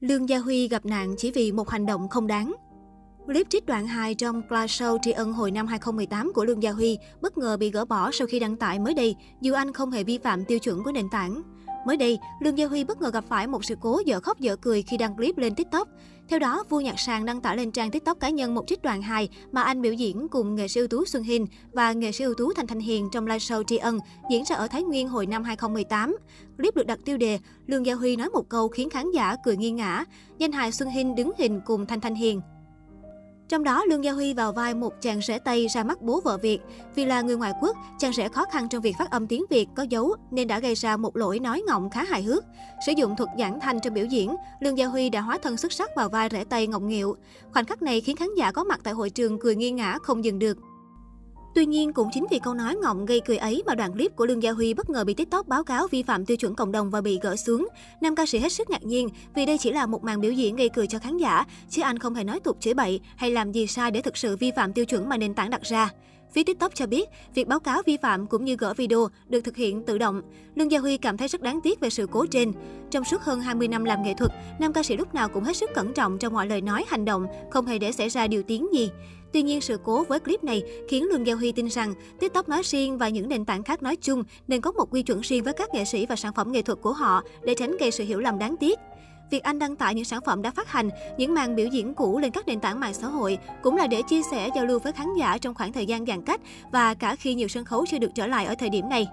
Lương Gia Huy gặp nạn chỉ vì một hành động không đáng. Clip trích đoạn 2 trong Clash Show tri ân hồi năm 2018 của Lương Gia Huy bất ngờ bị gỡ bỏ sau khi đăng tải mới đây, dù anh không hề vi phạm tiêu chuẩn của nền tảng. Mới đây, Lương Gia Huy bất ngờ gặp phải một sự cố dở khóc dở cười khi đăng clip lên TikTok. Theo đó, Vua Nhạc Sàn đăng tải lên trang TikTok cá nhân một trích đoạn hài mà anh biểu diễn cùng nghệ sĩ ưu tú Xuân Hinh và nghệ sĩ ưu tú Thanh Thanh Hiền trong live show tri ân diễn ra ở Thái Nguyên hồi năm 2018. Clip được đặt tiêu đề Lương Gia Huy nói một câu khiến khán giả cười nghi ngã. Danh hài Xuân Hinh đứng hình cùng Thanh Thanh Hiền. Trong đó, Lương Gia Huy vào vai một chàng rể Tây ra mắt bố vợ Việt. Vì là người ngoại quốc, chàng rể khó khăn trong việc phát âm tiếng Việt có dấu nên đã gây ra một lỗi nói ngọng khá hài hước. Sử dụng thuật giảng thanh trong biểu diễn, Lương Gia Huy đã hóa thân xuất sắc vào vai rể Tây ngọng nghịu. Khoảnh khắc này khiến khán giả có mặt tại hội trường cười nghi ngã không dừng được. Tuy nhiên, cũng chính vì câu nói ngọng gây cười ấy mà đoạn clip của Lương Gia Huy bất ngờ bị TikTok báo cáo vi phạm tiêu chuẩn cộng đồng và bị gỡ xuống. Nam ca sĩ hết sức ngạc nhiên vì đây chỉ là một màn biểu diễn gây cười cho khán giả, chứ anh không hề nói tục chửi bậy hay làm gì sai để thực sự vi phạm tiêu chuẩn mà nền tảng đặt ra. Phía TikTok cho biết, việc báo cáo vi phạm cũng như gỡ video được thực hiện tự động. Lương Gia Huy cảm thấy rất đáng tiếc về sự cố trên. Trong suốt hơn 20 năm làm nghệ thuật, nam ca sĩ lúc nào cũng hết sức cẩn trọng trong mọi lời nói, hành động, không hề để xảy ra điều tiếng gì. Tuy nhiên, sự cố với clip này khiến Lương Gia Huy tin rằng TikTok nói riêng và những nền tảng khác nói chung nên có một quy chuẩn riêng với các nghệ sĩ và sản phẩm nghệ thuật của họ để tránh gây sự hiểu lầm đáng tiếc. Việc anh đăng tải những sản phẩm đã phát hành, những màn biểu diễn cũ lên các nền tảng mạng xã hội cũng là để chia sẻ giao lưu với khán giả trong khoảng thời gian giãn cách và cả khi nhiều sân khấu chưa được trở lại ở thời điểm này.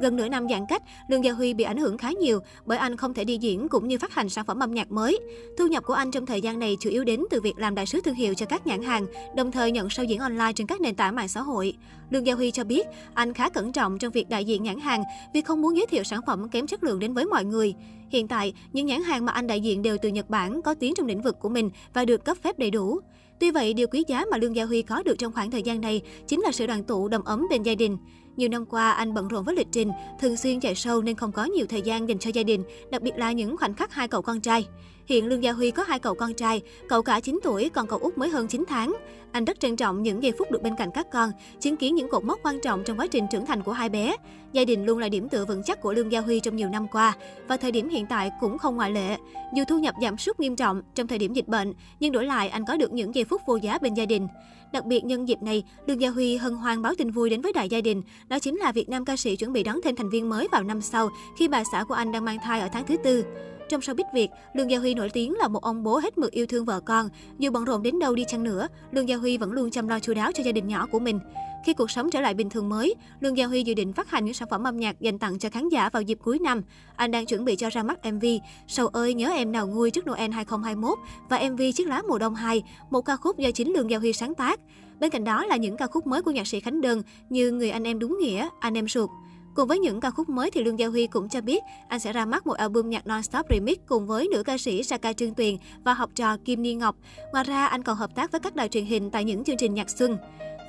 Gần nửa năm giãn cách, Lương Gia Huy bị ảnh hưởng khá nhiều bởi anh không thể đi diễn cũng như phát hành sản phẩm âm nhạc mới. Thu nhập của anh trong thời gian này chủ yếu đến từ việc làm đại sứ thương hiệu cho các nhãn hàng, đồng thời nhận show diễn online trên các nền tảng mạng xã hội. Lương Gia Huy cho biết, anh khá cẩn trọng trong việc đại diện nhãn hàng vì không muốn giới thiệu sản phẩm kém chất lượng đến với mọi người. Hiện tại, những nhãn hàng mà anh đại diện đều từ Nhật Bản, có tiếng trong lĩnh vực của mình và được cấp phép đầy đủ. Tuy vậy, điều quý giá mà Lương Gia Huy có được trong khoảng thời gian này chính là sự đoàn tụ đầm ấm bên gia đình. Nhiều năm qua, anh bận rộn với lịch trình, thường xuyên chạy sâu nên không có nhiều thời gian dành cho gia đình, đặc biệt là những khoảnh khắc hai cậu con trai. Hiện Lương Gia Huy có hai cậu con trai, cậu cả 9 tuổi, còn cậu út mới hơn 9 tháng. Anh rất trân trọng những giây phút được bên cạnh các con, chứng kiến những cột mốc quan trọng trong quá trình trưởng thành của hai bé. Gia đình luôn là điểm tựa vững chắc của Lương Gia Huy trong nhiều năm qua và thời điểm hiện tại cũng không ngoại lệ. Dù thu nhập giảm sút nghiêm trọng trong thời điểm dịch bệnh, nhưng đổi lại anh có được những giây phút vô giá bên gia đình. Đặc biệt nhân dịp này, Lương Gia Huy hân hoan báo tin vui đến với đại gia đình, đó chính là Việt Nam ca sĩ chuẩn bị đón thêm thành viên mới vào năm sau khi bà xã của anh đang mang thai ở tháng thứ tư. Trong showbiz Việt, Lương Gia Huy nổi tiếng là một ông bố hết mực yêu thương vợ con. Dù bận rộn đến đâu đi chăng nữa, Lương Gia Huy vẫn luôn chăm lo chu đáo cho gia đình nhỏ của mình. Khi cuộc sống trở lại bình thường mới, Lương Gia Huy dự định phát hành những sản phẩm âm nhạc dành tặng cho khán giả vào dịp cuối năm. Anh đang chuẩn bị cho ra mắt MV Sầu ơi nhớ em nào nguôi trước Noel 2021 và MV Chiếc lá mùa đông 2, một ca khúc do chính Lương Gia Huy sáng tác. Bên cạnh đó là những ca khúc mới của nhạc sĩ Khánh Đơn như Người anh em đúng nghĩa, Anh em ruột. Cùng với những ca khúc mới thì Lương Gia Huy cũng cho biết anh sẽ ra mắt một album nhạc non-stop remix cùng với nữ ca sĩ Saka Trương Tuyền và học trò Kim Ni Ngọc. Ngoài ra, anh còn hợp tác với các đài truyền hình tại những chương trình nhạc xuân.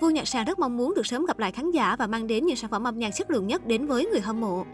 Vua Nhạc sàn rất mong muốn được sớm gặp lại khán giả và mang đến những sản phẩm âm nhạc chất lượng nhất đến với người hâm mộ.